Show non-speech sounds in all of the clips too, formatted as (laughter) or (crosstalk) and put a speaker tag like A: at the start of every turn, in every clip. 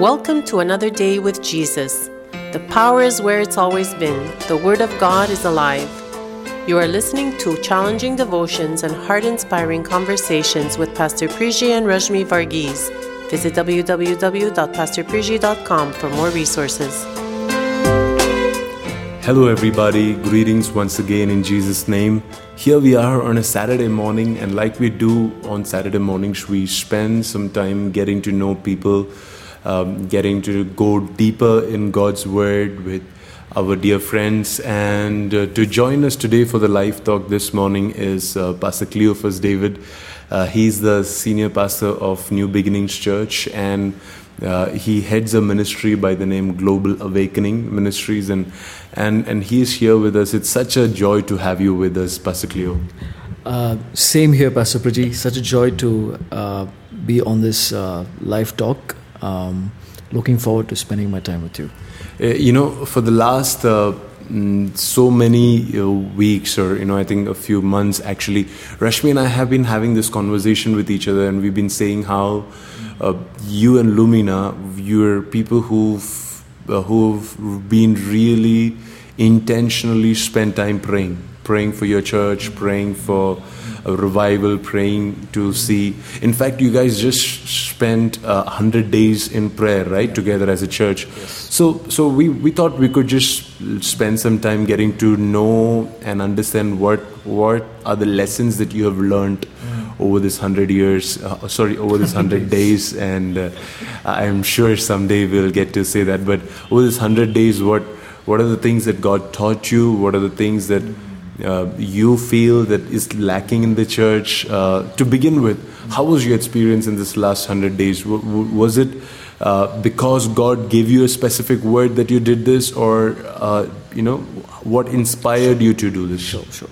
A: Welcome to another day with Jesus. The power is where it's always been. The Word of God is alive. You are listening to challenging devotions and heart inspiring conversations with Pastor Priji and Rashmi Varghese. Visit www.pastorpriji.com for more resources.
B: Hello, everybody. Greetings once again in Jesus' name. Here we are on a Saturday morning, and like we do on Saturday mornings, we spend some time getting to know people, um, getting to go deeper in God's Word with our dear friends. And uh, to join us today for the live talk this morning is uh, Pastor Cleophas David. Uh, he's the senior pastor of New Beginnings Church, and uh, he heads a ministry by the name Global Awakening Ministries, and and and he is here with us. It's such a joy to have you with us, Pastor Cleo.
C: Uh, same here, Pastor Priji. Such a joy to uh, be on this live talk. Um, looking forward to spending my time with you.
B: Uh, you know, for the last uh, mm, so many uh, weeks, or you know, I think a few months actually, Rashmi and I have been having this conversation with each other, and we've been saying how uh, you and Lumina, you're people who've uh, who've been really intentionally spent time praying, praying for your church, praying for a revival, praying to see. In fact, you guys just spent uh, 100 days in prayer, right, together as a church. So, so we, we thought we could just spend some time getting to know and understand what what are the lessons that you have learned over this 100 years, uh, sorry, over this (laughs) 100 days. And uh, I'm sure someday we'll get to say that. But over this 100 days, what, what are the things that God taught you? What are the things that uh, you feel that is lacking in the church? Uh, to begin with, how was your experience in this last 100 days? W- w- was it uh, because God gave you a specific word that you did this, or uh, you know, what inspired you to do this?
C: Sure, sure.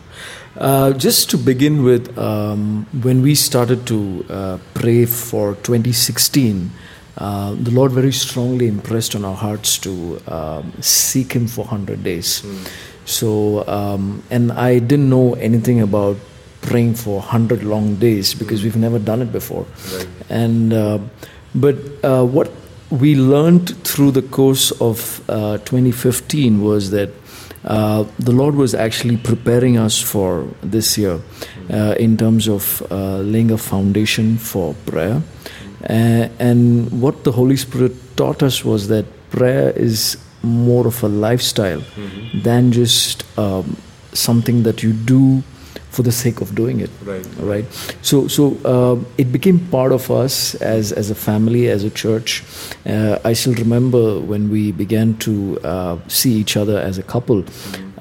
C: Uh, just to begin with, um, when we started to uh, pray for 2016, uh, the Lord very strongly impressed on our hearts to um, seek Him for 100 days. So, um, and I didn't know anything about praying for 100 long days because we've never done it before.
B: Right.
C: And, uh, but uh, what we learned through the course of uh, 2015 was that uh, the Lord was actually preparing us for this year uh, in terms of uh, laying a foundation for prayer. Uh, and what the Holy Spirit taught us was that prayer is more of a lifestyle than just um, something that you do for the sake of doing it
B: Right.
C: right? So so uh, it became part of us as as a family as a church. Uh, i still remember when we began to uh, see each other as a couple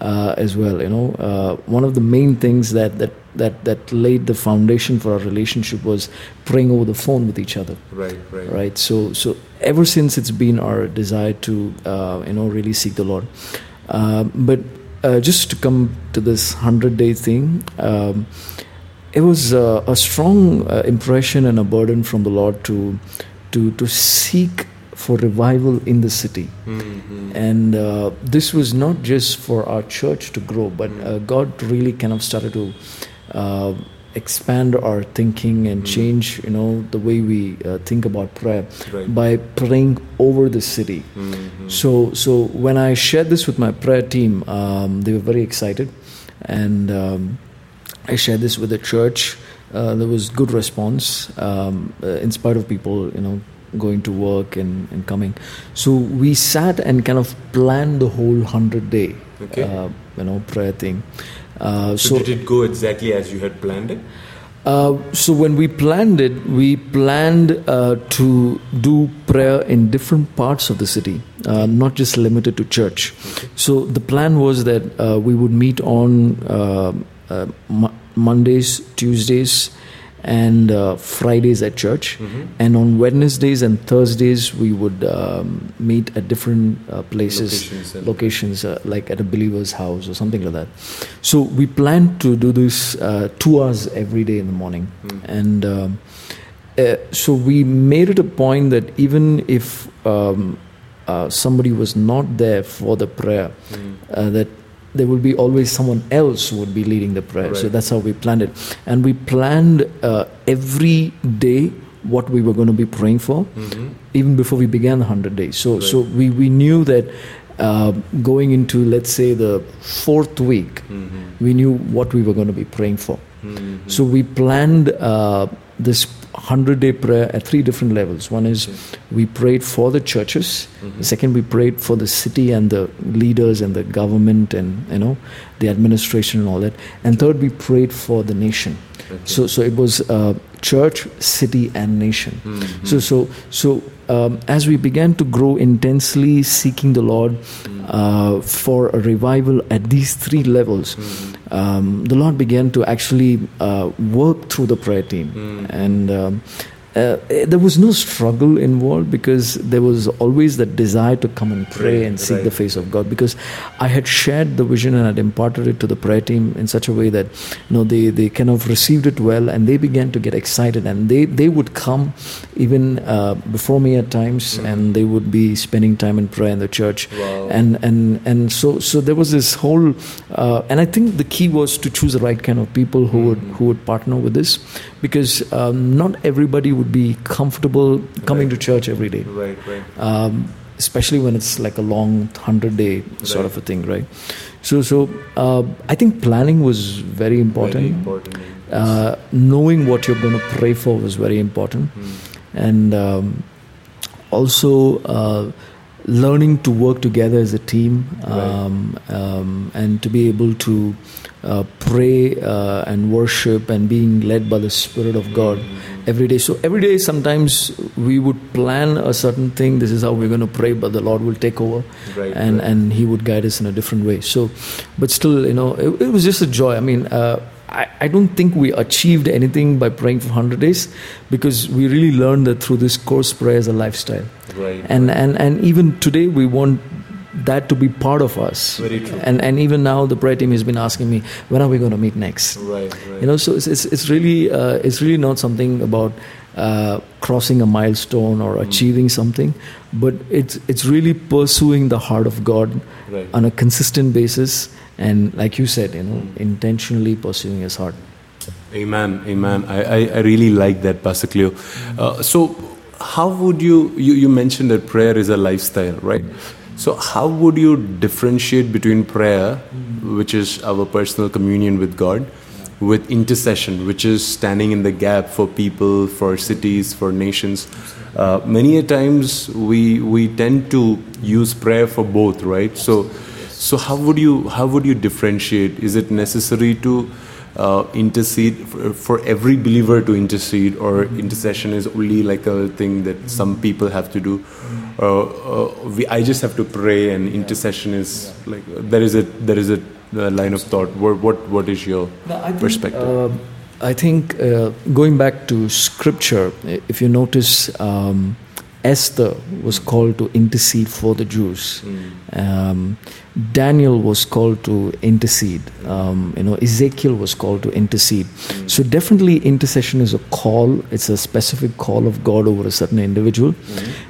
C: uh, as well you know? Uh, one of the main things that that that that laid the foundation for our relationship was praying over the phone with each other.
B: Right, right,
C: right? So so ever since it's been our desire to uh, you know really seek the lord. Uh, but uh, just to come to this 100 day thing um, it was uh, a strong uh, impression and a burden from the lord to to to seek for revival in the city.
B: Mm-hmm.
C: and uh, this was not just for our church to grow but uh, god really kind of started to uh, expand our thinking and change you know the way we uh, think about prayer
B: Right.
C: by praying over the city
B: Mm-hmm.
C: so so when i shared this with my prayer team um, they were very excited and um, i shared this with the church uh, there was good response um, uh, in spite of people you know going to work and, and coming so we sat and kind of planned the whole 100 day
B: Okay.
C: uh, you know prayer thing uh,
B: So, did it go exactly as you had planned it?
C: uh, so when we planned it, we planned uh, to do prayer in different parts of the city, uh, not just limited to church. So the plan was that uh, we would meet on uh, uh, Mo- Mondays, Tuesdays, and uh, Fridays at church, and on Wednesdays and Thursdays we would um, meet at different uh, places,
B: Locations
C: locations uh, like at a believer's house or something like that. So we planned to do this uh, two hours every day in the morning, and um, uh, so we made it a point that even if um, uh, somebody was not there for the prayer, uh, that there will be always someone else who would be leading the prayer. So that's how we planned it, and we planned uh, every day what we were going to be praying for,
B: Mhm.
C: even before we began the 100 days. So,
B: Right.
C: so we, we knew that uh, going into, let's say, the fourth week,
B: Mhm.
C: we knew what we were going to be praying for.
B: Mhm.
C: So we planned uh, this 100 day prayer at three different levels. One is we prayed for the churches.
B: Mhm.
C: Second, we prayed for the city and the leaders and the government and you know the administration and all that. And third, we prayed for the nation.
B: Okay.
C: So so it was uh, church, city, and nation.
B: Mhm.
C: So so so um, as we began to grow intensely, seeking the Lord uh, for a revival at these three levels,
B: Mhm.
C: um, the Lord began to actually uh, work through the prayer team,
B: Mm.
C: and um, uh, there was no struggle involved because there was always that desire to come and pray and seek
B: right.
C: the face of God. Because I had shared the vision and had imparted it to the prayer team in such a way that you know they, they kind of received it well and they began to get excited and they, they would come even uh, before me at times
B: Mm.
C: and they would be spending time in prayer in the church
B: Wow.
C: and and and so so there was this whole uh, and I think the key was to choose the right kind of people who would
B: Mhm.
C: who would partner with this because um, not everybody would be comfortable coming
B: Right.
C: to church every day
B: Right, right.
C: um, especially when it's like a long 100 day sort
B: Right.
C: of a thing right so so uh, I think planning was very important,
B: Very important.
C: Uh, knowing what you're going to pray for was very important
B: Mm.
C: and um, also uh, learning to work together as a team um, um, and to be able to uh, pray uh, and worship and being led by the Spirit of God every day. So every day, sometimes we would plan a certain thing. This is how we're going to pray, but the Lord will take over
B: Right,
C: and
B: right.
C: and He would guide us in a different way. So, but still, you know, it, it was just a joy. I mean. Uh, I, I don't think we achieved anything by praying for 100 days because we really learned that through this course prayer is a lifestyle
B: right.
C: and
B: right.
C: and and even today we want that to be part of us
B: Very true.
C: and and even now the prayer team has been asking me when are we going to meet next
B: right, right.
C: you know so it's it's, it's really uh, it's really not something about uh, crossing a milestone or
B: Mm.
C: achieving something but it's it's really pursuing the heart of god
B: right.
C: on a consistent basis and like you said you know
B: Mm.
C: intentionally pursuing his heart
B: Amen, amen. I, I, I really like that, Pastor Cleo. Uh, so, how would you, you, you mentioned that prayer is a lifestyle, right? So, how would you differentiate between prayer, which is our personal communion with God, with intercession, which is standing in the gap for people, for cities, for nations? Uh, many a times we, we tend to use prayer for both, right? So, so how would you how would you differentiate? Is it necessary to uh, intercede for, for every believer to intercede, or intercession is only like a thing that some people have to do? Uh, uh, we, I just have to pray, and intercession is like there is a there is a, uh line of thought. What what what is your perspective?
C: Uh, I think uh, going back to scripture, if you notice, um, Esther was called to intercede for the Jews. Um, Daniel was called to intercede. Um, you know, Ezekiel was called to intercede. So definitely, intercession is a call. It's a specific call of God over a certain individual,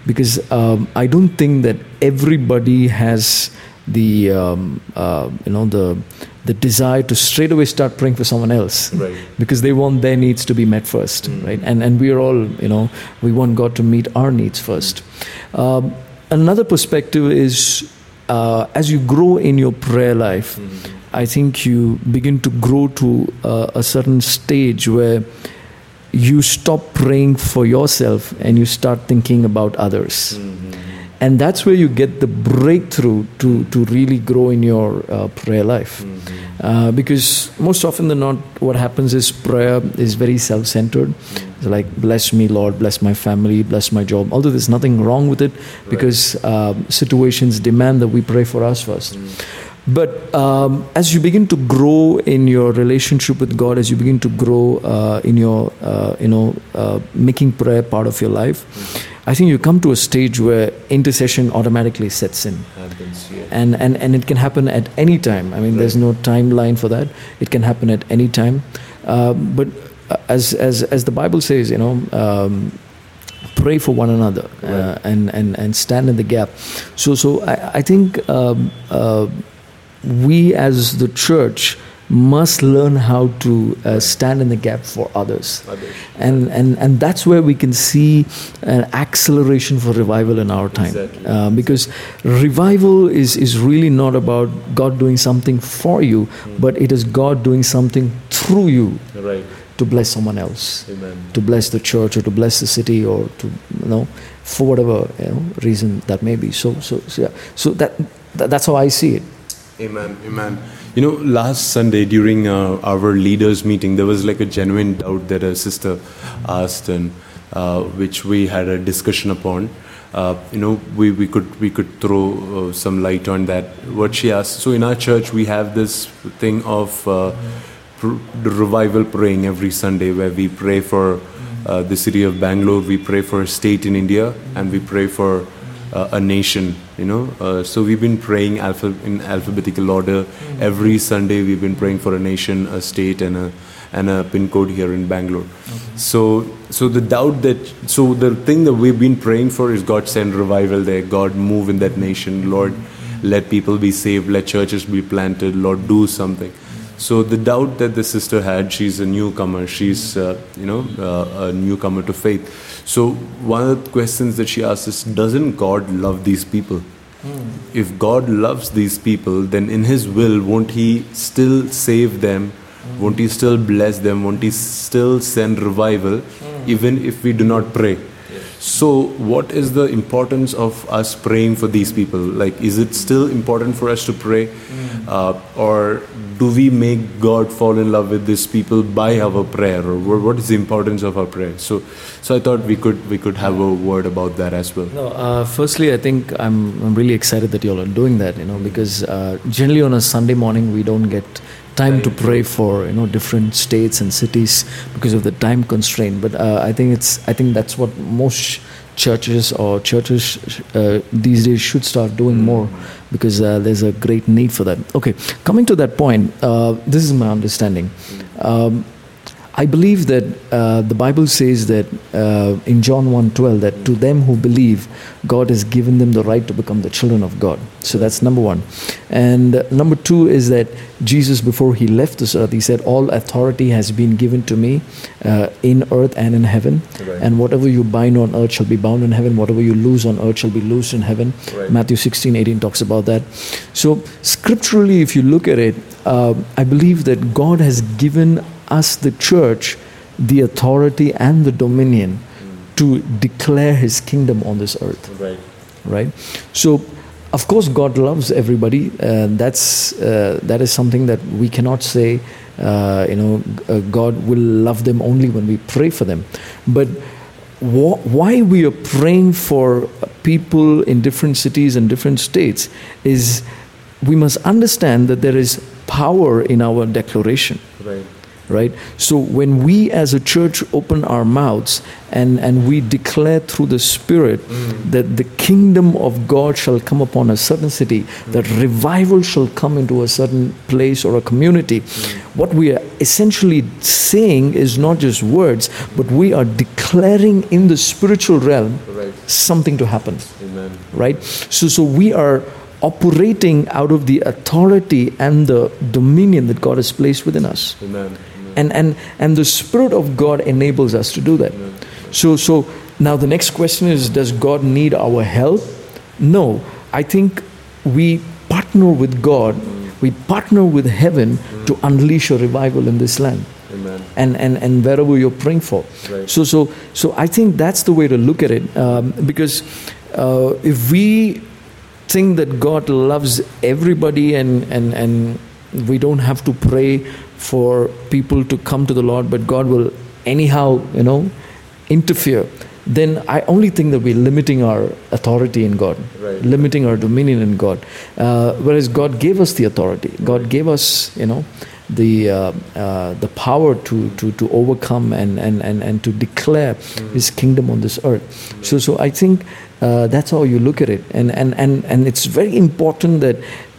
C: because um, I don't think that everybody has the um, uh, you know the the desire to straight away start praying for someone else.
B: Right.
C: because they want their needs to be met 1st right? And and we are all you know we want god to meet our needs first. Um, another perspective is uh, as you grow in your prayer life i think you begin to grow to uh, a certain stage where you stop praying for yourself and you start thinking about others and that's where you get the breakthrough to, to really grow in your uh, prayer life. Uh, because most often than not what happens is prayer is very self-centered. It's like bless me lord bless my family bless my job. Although there's nothing wrong with it because uh, situations demand that we pray for us first. But um, as you begin to grow in your relationship with God, as you begin to grow uh, in your, uh, you know, uh, making prayer part of your life, I think you come to a stage where intercession automatically sets in.
B: Happens, yeah.
C: And, and, and it can happen at any time. I mean, there's no timeline for that. It can happen at any time. Uh, but uh, as, as, as the Bible says, you know, um, pray for one another uh, and, and, and stand in the gap. So, so I, I think um, uh, we as the church must learn how to uh, stand in the gap for others.
B: Others.
C: And, and, and that's where we can see an acceleration for revival in our time.
B: Exactly.
C: Uh, because revival is, is really not about God doing something for you,
B: Hmm.
C: but it is God doing something through you
B: Right.
C: to bless someone else
B: Amen.
C: to bless the church or to bless the city or to you know for whatever you know reason that may be so so, so yeah so that, that that's how i see it
B: Amen. Amen. You know, last Sunday during uh, our leaders' meeting, there was like a genuine doubt that a sister asked, and uh, which we had a discussion upon. Uh, you know, we, we could we could throw uh, some light on that. What she asked. So in our church, we have this thing of uh, revival praying every Sunday, where we pray for uh, the city of Bangalore, we pray for a state in India, and we pray for uh, a nation you know? Uh, so we've been praying alpha in alphabetical order. Every sunday we've been praying for a nation a state and a and a pin code here in bangalore. So so the doubt that so the thing that we've been praying for is god send revival there. God move in that nation. Lord let people be saved. Let churches be planted. Lord do something. So the doubt that the sister had, she's a newcomer. She's uh, you know uh, a newcomer to faith. So one of the questions that she asks is, doesn't God love these people? Hmm. If God loves these people, then in His will, won't He still save them? Hmm. Won't He still bless them? Won't He still send revival, hmm. even if we do not pray? So, what is the importance of us praying for these people? Like, is it still important for us to pray, uh, or do we make God fall in love with these people by our prayer, or what is the importance of our prayer? So, so I thought we could we could have a word about that as well.
C: no uh, firstly i think I'm, I'm really excited that you all are doing that you know because uh, generally on a sunday morning we don't get time to pray for you know different states and cities because of the time constraint. But uh, i think it's i think that's what most churches or churches uh, these days should start doing more because uh, there's a great need for that. Okay coming to that point uh, this is my understanding. Um, I believe that uh, the Bible says that uh, in John 1:12 that to them who believe, God has given them the right to become the children of God. So that's number one. And uh, number two is that Jesus, before he left this earth, he said, "All authority has been given to me uh, in earth and in heaven,
B: Right.
C: and whatever you bind on earth shall be bound in heaven. Whatever you loose on earth shall be loosed in heaven."
B: Right.
C: Matthew 16, 18 talks about that. So, scripturally, if you look at it, uh, I believe that God has given us, the church, the authority and the dominion to declare his kingdom on this earth,
B: Right.
C: right? So, of course, God loves everybody. Uh, that's, uh, that is something that we cannot say, uh, you know, uh, God will love them only when we pray for them. But wh- why we are praying for people in different cities and different states is we must understand that there is power in our declaration
B: Right.
C: Right so when we as a church open our mouths and and we declare through the spirit mm. that the kingdom of god shall come upon a certain city mm. that revival shall come into a certain place or a community mm. what we are essentially saying is not just words but we are declaring in the spiritual realm
B: Right.
C: something to happen
B: Amen.
C: right so so we are operating out of the authority and the dominion that god has placed within us
B: Amen.
C: And and and the spirit of god enables us to do that so so now the next question is does god need our help no i think we partner with god we partner with heaven to unleash a revival in this land
B: Amen.
C: and, and, and wherever you're praying for.
B: Right.
C: So, so, so I think that's the way to look at it um, because uh, if we think that God loves everybody and, and, and we don't have to pray for people to come to the Lord, but God will anyhow, you know, interfere, then I only think that we're limiting our authority in God,
B: Right.
C: limiting our dominion in God. Uh, whereas God gave us the authority, God gave us, you know, the uh, uh, the power to, to, to overcome and, and, and, and to declare His kingdom on this earth. So so I think uh, that's how you look at it, and and and, and it's very important that.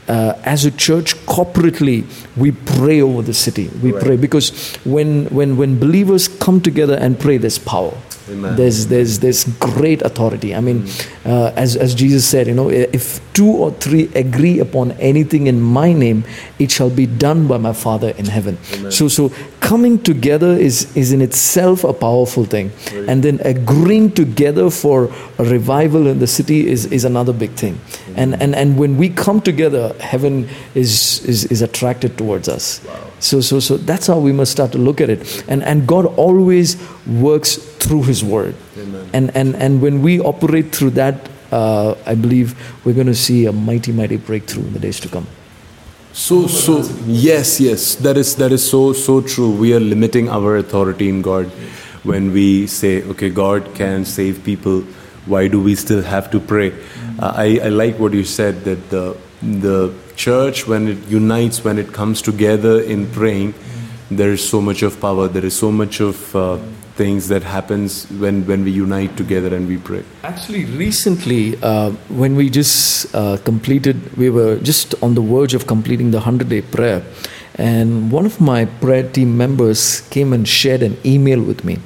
C: Uh, as a church, corporately, we pray over the city. We
B: Right.
C: pray because when, when, when believers come together and pray, there's power.
B: Amen.
C: There's there's there's great authority. I mean, uh, as as Jesus said, you know, if two or three agree upon anything in my name, it shall be done by my Father in heaven. So so coming together is is in itself a powerful thing, and then agreeing together for a revival in the city is is another big thing. And and and when we come together, heaven is is is attracted towards us. So, so, so that's how we must start to look at it. And, and God always works through His Word.
B: Amen.
C: And, and, and when we operate through that, uh, I believe we're going to see a mighty, mighty breakthrough in the days to come.
B: So, so yes, yes, that is that is so so true. We are limiting our authority in God when we say, okay, God can save people. Why do we still have to pray? Uh, I, I like what you said that the the church when it unites, when it comes together in praying, there is so much of power. There is so much of uh, things that happens when when we unite together and we pray.
C: Actually, recently, uh, when we just uh, completed, we were just on the verge of completing the 100 day prayer. And one of my prayer team members came and shared an email with me.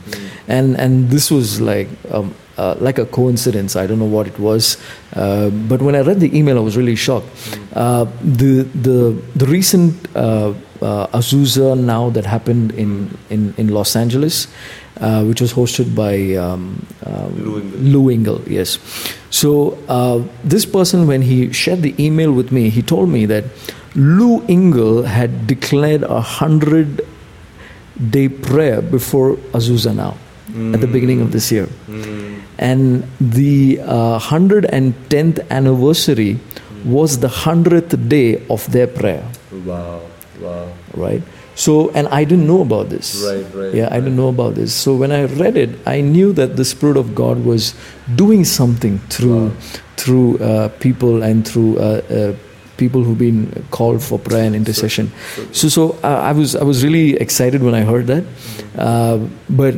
C: And, and this was like, um, uh, like a coincidence. I don't know what it was. Uh, but when I read the email, I was really shocked. Uh, the, the, the recent uh, uh, Azusa now that happened in, in, in Los Angeles, uh, which was hosted by um, um,
B: Lou Engle.
C: Lou Engle, yes. So uh, this person, when he shared the email with me, he told me that Lou Engle had declared a hundred day prayer before Azusa now at the beginning of this year. And the uh, 110th anniversary was the 100th day of their prayer,
B: Wow, wow.
C: right? So, and I didn't know about this.
B: Right, right,
C: Yeah, I didn't know about this. So when I read it, I knew that the Spirit of God was doing something through through uh, people and through uh, uh, people who've been called for prayer and intercession. So, so uh, I was I was really excited when I heard that. Uh, but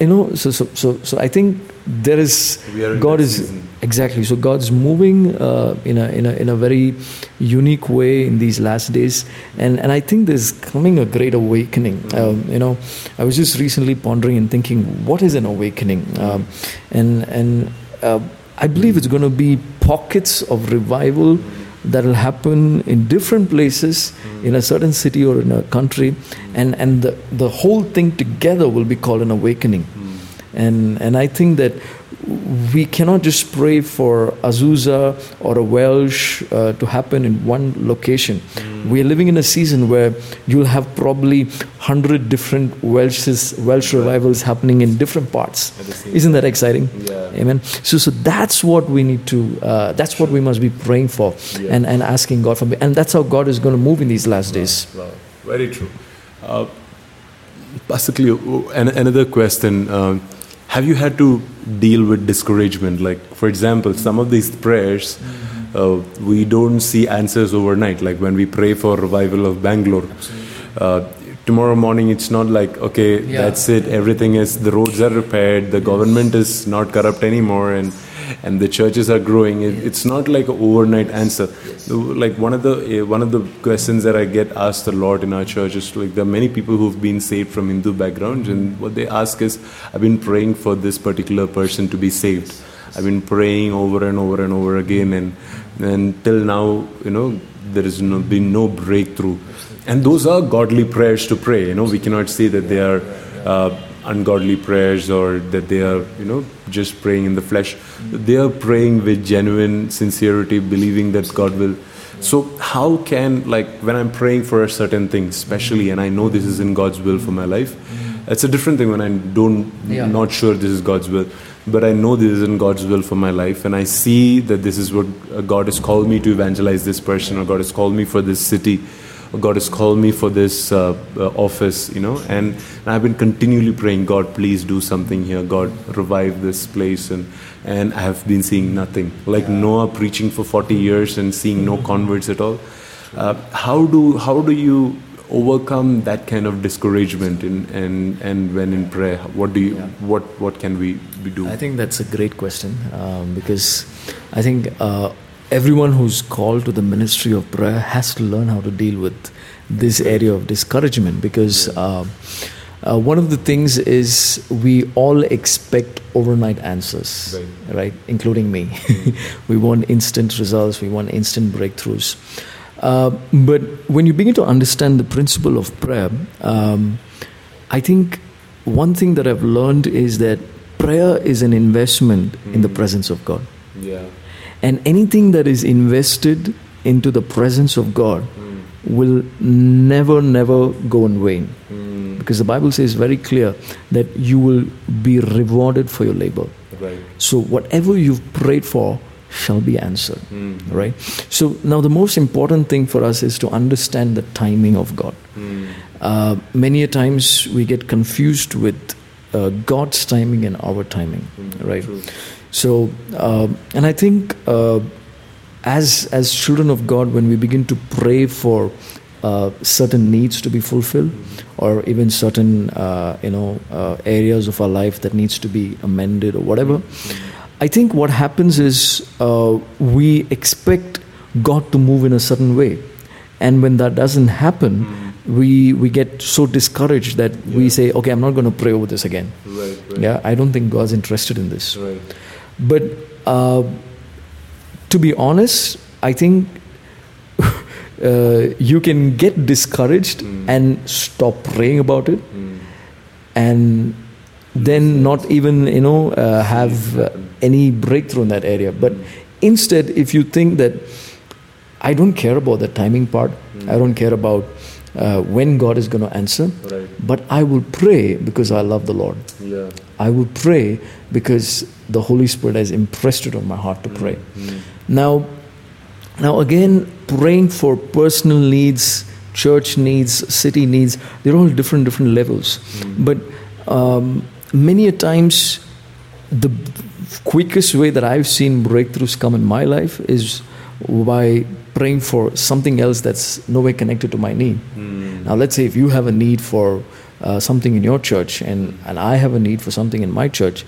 C: you know, so so so so I think there is
B: We are in
C: God is
B: season.
C: exactly so God's moving uh, in a in a in a very unique way in these last days, and and I think there's coming a great awakening. Um, you know, I was just recently pondering and thinking, what is an awakening? Um, and and uh, I believe it's going to be pockets of revival that will happen in different places mm. in a certain city or in a country and and the, the whole thing together will be called an awakening. Mm. And and I think that we cannot just pray for Azusa or a Welsh uh, to happen in one location. We are living in a season where you'll have probably hundred different Welsh's, Welsh revivals happening in different parts.
B: At the same
C: Isn't that exciting?
B: Yeah.
C: Amen. So so that's what we need to. Uh, that's what we must be praying for
B: Yeah.
C: and and asking God for. And that's how God is going to move in these last days.
B: Wow, very true. Uh, Pastor Cleo, another question. Um, have you had to deal with discouragement? Like, for example, some of these prayers, uh, we don't see answers overnight. Like when we pray for revival of Bangalore, uh, tomorrow morning it's not like, okay,
C: Yeah.
B: that's it, everything is, the roads are repaired, the government is not corrupt anymore, and and the churches are growing. It, it's not like an overnight answer. Like one of the uh, one of the questions that I get asked a lot in our church is like there are many people who've been saved from Hindu backgrounds, and what they ask is, I've been praying for this particular person to be saved. I've been praying over and over and over again, and and till now, you know, there has no, been no breakthrough. And those are godly prayers to pray. You know, we cannot say that they are uh, ungodly prayers or that they are, you know, just praying in the flesh. They are praying with genuine sincerity, believing that God will. So, how can, like, when I'm praying for a certain thing, especially, and I know this is in God's will for my life, it's a different thing when I don't,
C: Yeah.
B: not sure this is God's will, but I know this is in God's will for my life, and I see that this is what uh, God has called me to evangelize this person, or God has called me for this city, God has called me for this uh, uh, office, you know, and, and I've been continually praying, God, please do something here, God, revive this place, and and I have been seeing nothing. Like Noah preaching for 40 years and seeing no converts at all. Uh, how do how do you overcome that kind of discouragement in, and and when in prayer? What do you what what can we, we do?
C: I think that's a great question um, because I think uh, everyone who's called to the ministry of prayer has to learn how to deal with this area of discouragement because uh, uh, one of the things is we all expect overnight answers,
B: Right.
C: right? Including me. (laughs) we want instant results, we want instant breakthroughs. Uh, but when you begin to understand the principle of prayer, um, I think one thing that I've learned is that prayer is an investment in the
B: Mm.
C: presence of God.
B: Yeah.
C: And anything that is invested into the presence of God
B: Mm.
C: will never, never go in vain.
B: Mm.
C: Because the Bible says very clear that you will be rewarded for your labor.
B: Right.
C: So whatever you've prayed for shall be answered.
B: Mm.
C: Right? So now the most important thing for us is to understand the timing of God.
B: Mm.
C: Uh, many a times we get confused with uh, God's timing and our timing.
B: Mm.
C: Right.
B: True.
C: So, um, and I think uh, as as children of God, when we begin to pray for uh, certain needs to be fulfilled, or even certain uh, you know uh, areas of our life that needs to be amended or whatever, I think what happens is uh, we expect God to move in a certain way, and when that doesn't happen. We, we get so discouraged that we say, okay, I'm not going to pray over this again.
B: Right. Right.
C: Yeah, I don't think God's interested in this.
B: Right.
C: But uh, to be honest, I think (laughs) uh, you can get discouraged
B: Mm.
C: and stop praying about it,
B: Mm.
C: and then not even you know uh, have uh, any breakthrough in that area. But instead, if you think that I don't care about the timing part, I don't care about uh, when God is going to answer,
B: Right.
C: but I will pray because I love the Lord.
B: Yeah.
C: I will pray because the Holy Spirit has impressed it on my heart to pray.
B: Mm.
C: Now, now again, praying for personal needs, church needs, city needs, they're all different, different levels. But um, many a times, the quickest way that I've seen breakthroughs come in my life is by praying for something else that's no way connected to my need.
B: Mm.
C: Now, let's say if you have a need for uh, something in your church and, and I have a need for something in my church.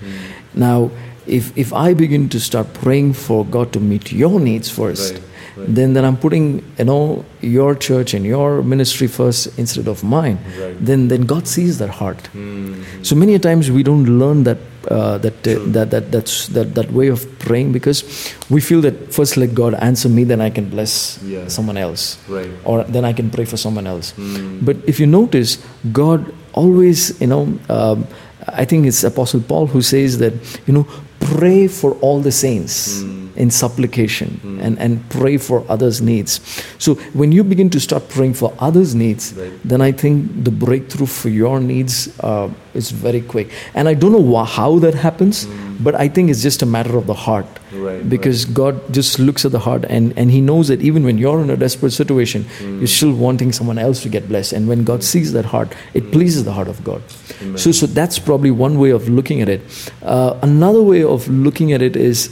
C: Now, if, if I begin to start praying for God to meet your needs first,
B: Right, right.
C: then, then I'm putting you know your church and your ministry first instead of mine.
B: Right.
C: Then then God sees that heart.
B: Mm.
C: So many a times we don't learn that uh, that, uh, that that that's that that way of praying because we feel that first let God answer me, then I can bless
B: Yeah.
C: someone else,
B: Right.
C: or then I can pray for someone else.
B: Mm.
C: But if you notice, God always, you know, um, I think it's Apostle Paul who says that, you know, pray for all the saints
B: Mm.
C: in supplication
B: Mm.
C: and, and pray for others' needs. So when you begin to start praying for others' needs,
B: Right.
C: then I think the breakthrough for your needs uh, is very quick. And I don't know wha- how that happens, but I think it's just a matter of the heart.
B: Mm. Right,
C: Because God just looks at the heart and, and He knows that even when you're in a desperate situation,
B: Mm.
C: you're still wanting someone else to get blessed. And when God sees that heart, it pleases the heart of God.
B: Amen.
C: So, so that's probably one way of looking at it. Uh, another way of looking at it is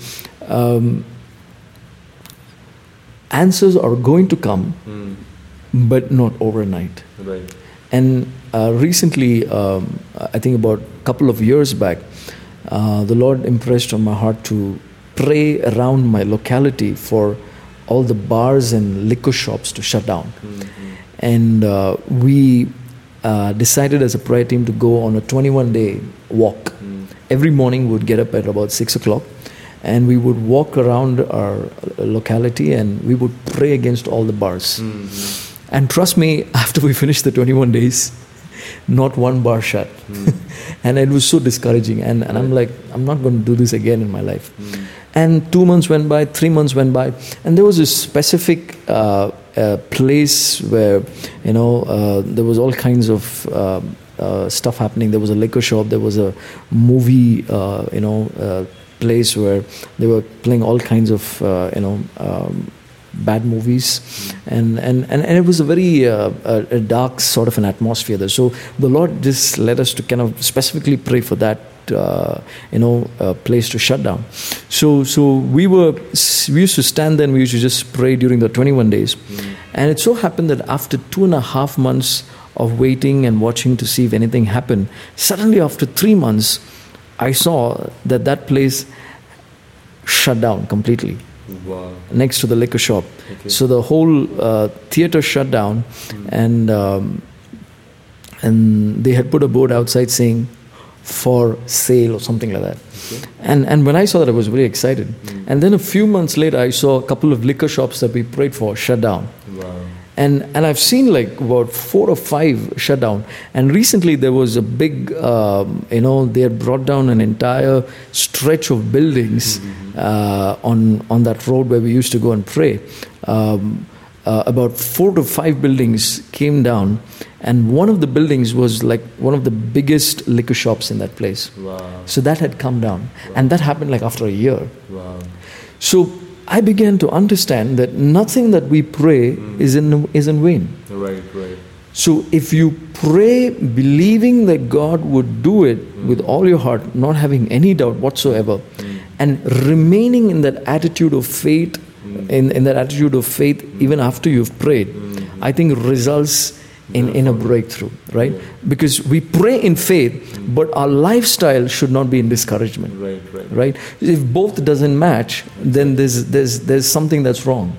C: um, answers are going to come,
B: Mm.
C: but not overnight.
B: Right.
C: And uh, recently, um, I think about a couple of years back, uh, the Lord impressed on my heart to pray around my locality for all the bars and liquor shops to shut down.
B: Mm.
C: And uh, we uh, decided as a prayer team to go on a 21 day walk.
B: Mm.
C: Every morning, we would get up at about 6 o'clock and we would walk around our locality and we would pray against all the bars.
B: Mm.
C: And trust me, (laughs) after we finished the 21 days, not one bar shut.
B: Mm.
C: And it was so discouraging. And, and I'm like, I'm not going to do this again in my life.
B: Mm.
C: And two months went by, three months went by, and there was a specific uh, uh, place where, you know, uh, there was all kinds of uh, uh, stuff happening. There was a liquor shop, there was a movie, uh, you know, uh, place where they were playing all kinds of, uh, you know, um, bad movies. And, and, and, and it was a very uh, a, a dark sort of an atmosphere there. So the lord just led us to kind of specifically pray for that uh, you know uh, place to shut down. So so we were we used to stand there and we used to just pray during the 21 days. And it so happened that after two and a half months of waiting and watching to see if anything happened suddenly after three months i saw that that place shut down completely
B: Wow.
C: next to the liquor shop.
B: Okay.
C: So the whole uh, theater shut down, and um, and they had put a board outside saying for sale or something like that. And, and when I saw that, I was very excited. And then a few months later, I saw a couple of liquor shops that we prayed for shut down. And, and I've seen like about four or five shut down. And recently there was a big, um, you know, they had brought down an entire stretch of buildings uh, on, on that road where we used to go and pray. Um, uh, about four to five buildings came down, and one of the buildings was like one of the biggest liquor shops in that place.
B: Wow.
C: So that had come down, and that happened like after a year.
B: Wow.
C: So I began to understand that nothing that we pray mm. is in is in vain.
B: Right, right.
C: So if you pray believing that God would do it mm. with all your heart, not having any doubt whatsoever, mm. and remaining in that attitude of faith, in, in that attitude of faith even after you've prayed, I think results in, in a breakthrough, right? Because we pray in faith, but our lifestyle should not be in discouragement
B: Right, right.
C: right if both doesn't match then there's there's there's something that's wrong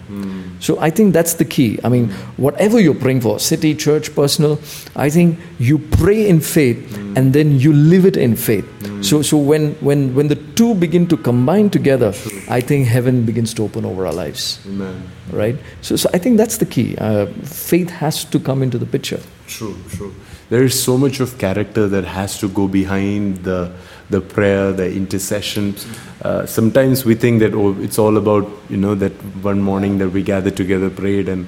C: so i think that's the key. I mean whatever you're praying for city church personal i think you pray in faith and then you live it in faith. So so when when when the two begin to combine together i think heaven begins to open over our lives.
B: Amen.
C: right? So so i think that's the key. Uh, faith has to come into the picture.
B: True, true. There is so much of character that has to go behind the the prayer, the intercession. Uh, sometimes we think that oh, it's all about you know that one morning that we gather together, prayed, and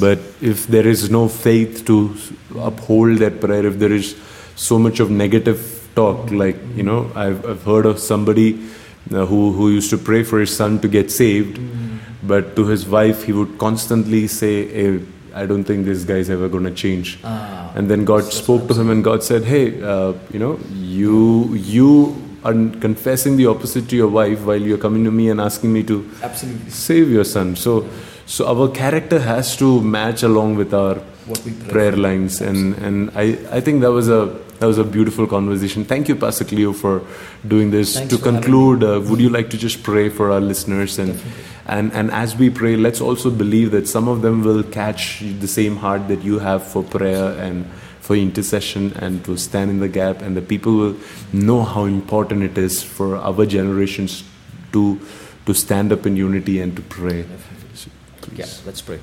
B: but if there is no faith to uphold that prayer, if there is so much of negative talk, like you know, I've I've heard of somebody uh, who who used to pray for his son to get saved, but to his wife he would constantly say. "Eh, I don't think this guy's ever going to change. and then God spoke to him, and God said, "Hey, uh, you know, you you are confessing the opposite to your wife while you're coming to me and asking me to
C: absolutely
B: save your son." So, so our character has to match along with our
C: What we pray
B: prayer lines, and and I I think that was a that was a beautiful conversation. Thank you, Pastor Cleo, for doing this.
C: Thanks
B: to conclude, uh, would you like to just pray for our listeners and? And, and as we pray, let's also believe that some of them will catch the same heart that you have for prayer and for intercession and to stand in the gap, and the people will know how important it is for our generations to, to stand up in unity and to pray. So,
C: Yeah, let's pray.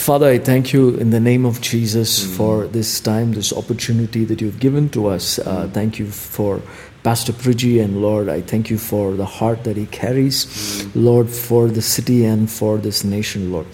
C: Father, I thank you in the name of Jesus for this time, this opportunity that you've given to us. Uh, Thank you for Pastor Priji and Lord, I thank you for the heart that he carries, Lord, for the city and for this nation, Lord.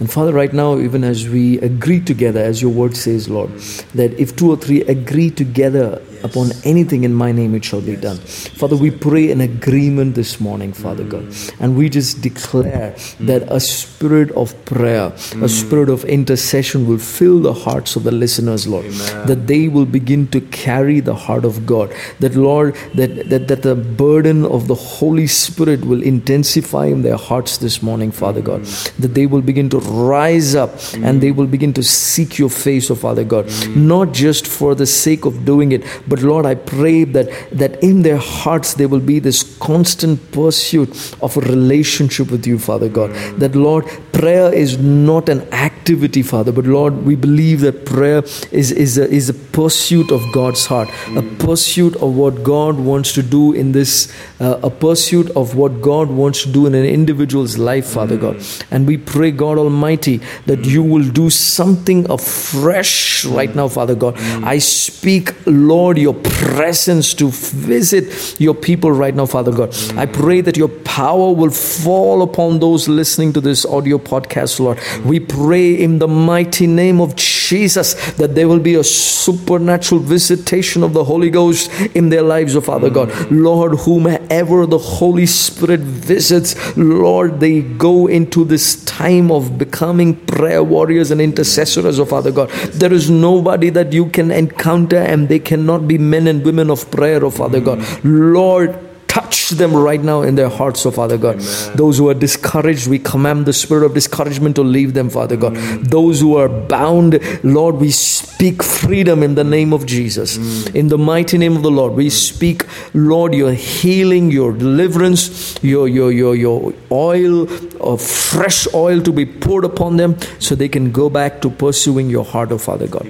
C: And Father, right now, even as we agree together, as your word says, Lord, that if two or three agree together upon anything in my name, it shall be done. Father, we pray in agreement this morning, Father God, and we just declare that a spirit of prayer, a spirit of intercession will fill the hearts of the listeners, Lord, that they will begin to carry the heart of God. That, Lord, that, that, that the burden of the Holy Spirit will intensify in their hearts this morning, Father God. Mm. That they will begin to rise up and they will begin to seek your face, oh Father God. Mm. Not just for the sake of doing it, but Lord, I pray that, that in their hearts there will be this constant pursuit of a relationship with you, Father God. Mm. That, Lord, prayer is not an activity, Father, but Lord, we believe that prayer is, is, a, is a pursuit of God's heart, a mm. pursuit of what God wants to do in this, uh, a pursuit of what God wants to do in an individual's life, Father God. Mm. And we pray, God Almighty, that you mm. will do something afresh right now, Father God. I speak, Lord, your presence to visit your people right now, Father God. I pray that your power will fall upon those listening to this audio podcast, Lord. We pray in the mighty name of Jesus that there will be a supernatural visitation of the Holy Ghost in their lives, oh Father God. Lord, whomever the Holy Spirit visits, Lord, they go into this time of becoming prayer warriors and intercessors, oh Father God. There is nobody that you can encounter and they cannot be men and women of prayer, oh Father God. Lord, touch them right now in their hearts, oh Father God. Those who are discouraged, we command the spirit of discouragement to leave them, Father God. Mm. Those who are bound, Lord, we speak freedom in the name of Jesus. Mm. In the mighty name of the Lord, we mm. speak, Lord, your healing, your deliverance, your your your your oil of fresh oil to be poured upon them so they can go back to pursuing your heart, oh Father God.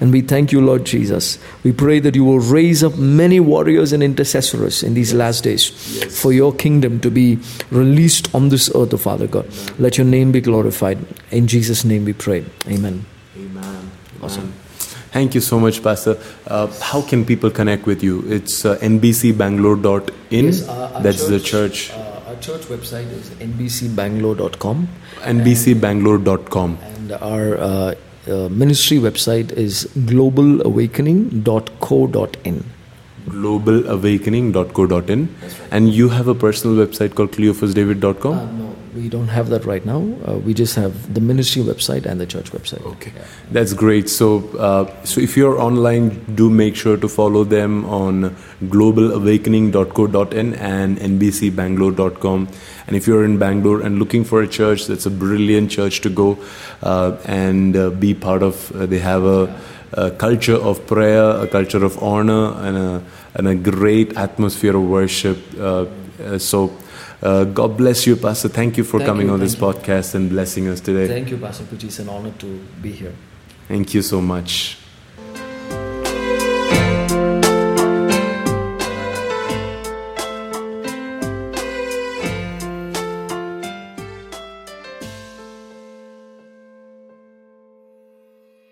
C: And we thank you, Lord Jesus. We pray that you will raise up many warriors and intercessors in these last days for your kingdom to be released on this earth, oh Father God. Let your name be glorified. In Jesus' name we pray. Amen.
B: Amen.
C: Awesome.
B: Thank you so much, Pastor. Uh, how can people connect with you? It's uh, nbcbangalore.in.
C: Yes, uh,
B: That's the church.
C: Uh, our church website is nbcbangalore.com.
B: nbcbangalore.com.
C: And our uh, uh, ministry website is globalawakening.co.in.
B: globalawakening.co.in. And you have a personal website called cleophasdavid.com?
C: Uh, no, we don't have that right now. Uh, we just have the ministry website and the church website.
B: Okay, that's great. So, uh, so if you're online, do make sure to follow them on globalawakening.co.in and nbcbangalore.com. And if you're in Bangalore and looking for a church, that's a brilliant church to go uh, and uh, be part of. Uh, they have a, a culture of prayer, a culture of honor, and a and a great atmosphere of worship. Uh, uh, so. Uh, God bless you, Pastor. Thank you for
C: Thank
B: coming
C: you,
B: on this
C: thank
B: podcast and blessing us today.
C: Thank you, Pastor Pucci. It's an honor to be here.
B: Thank you so much.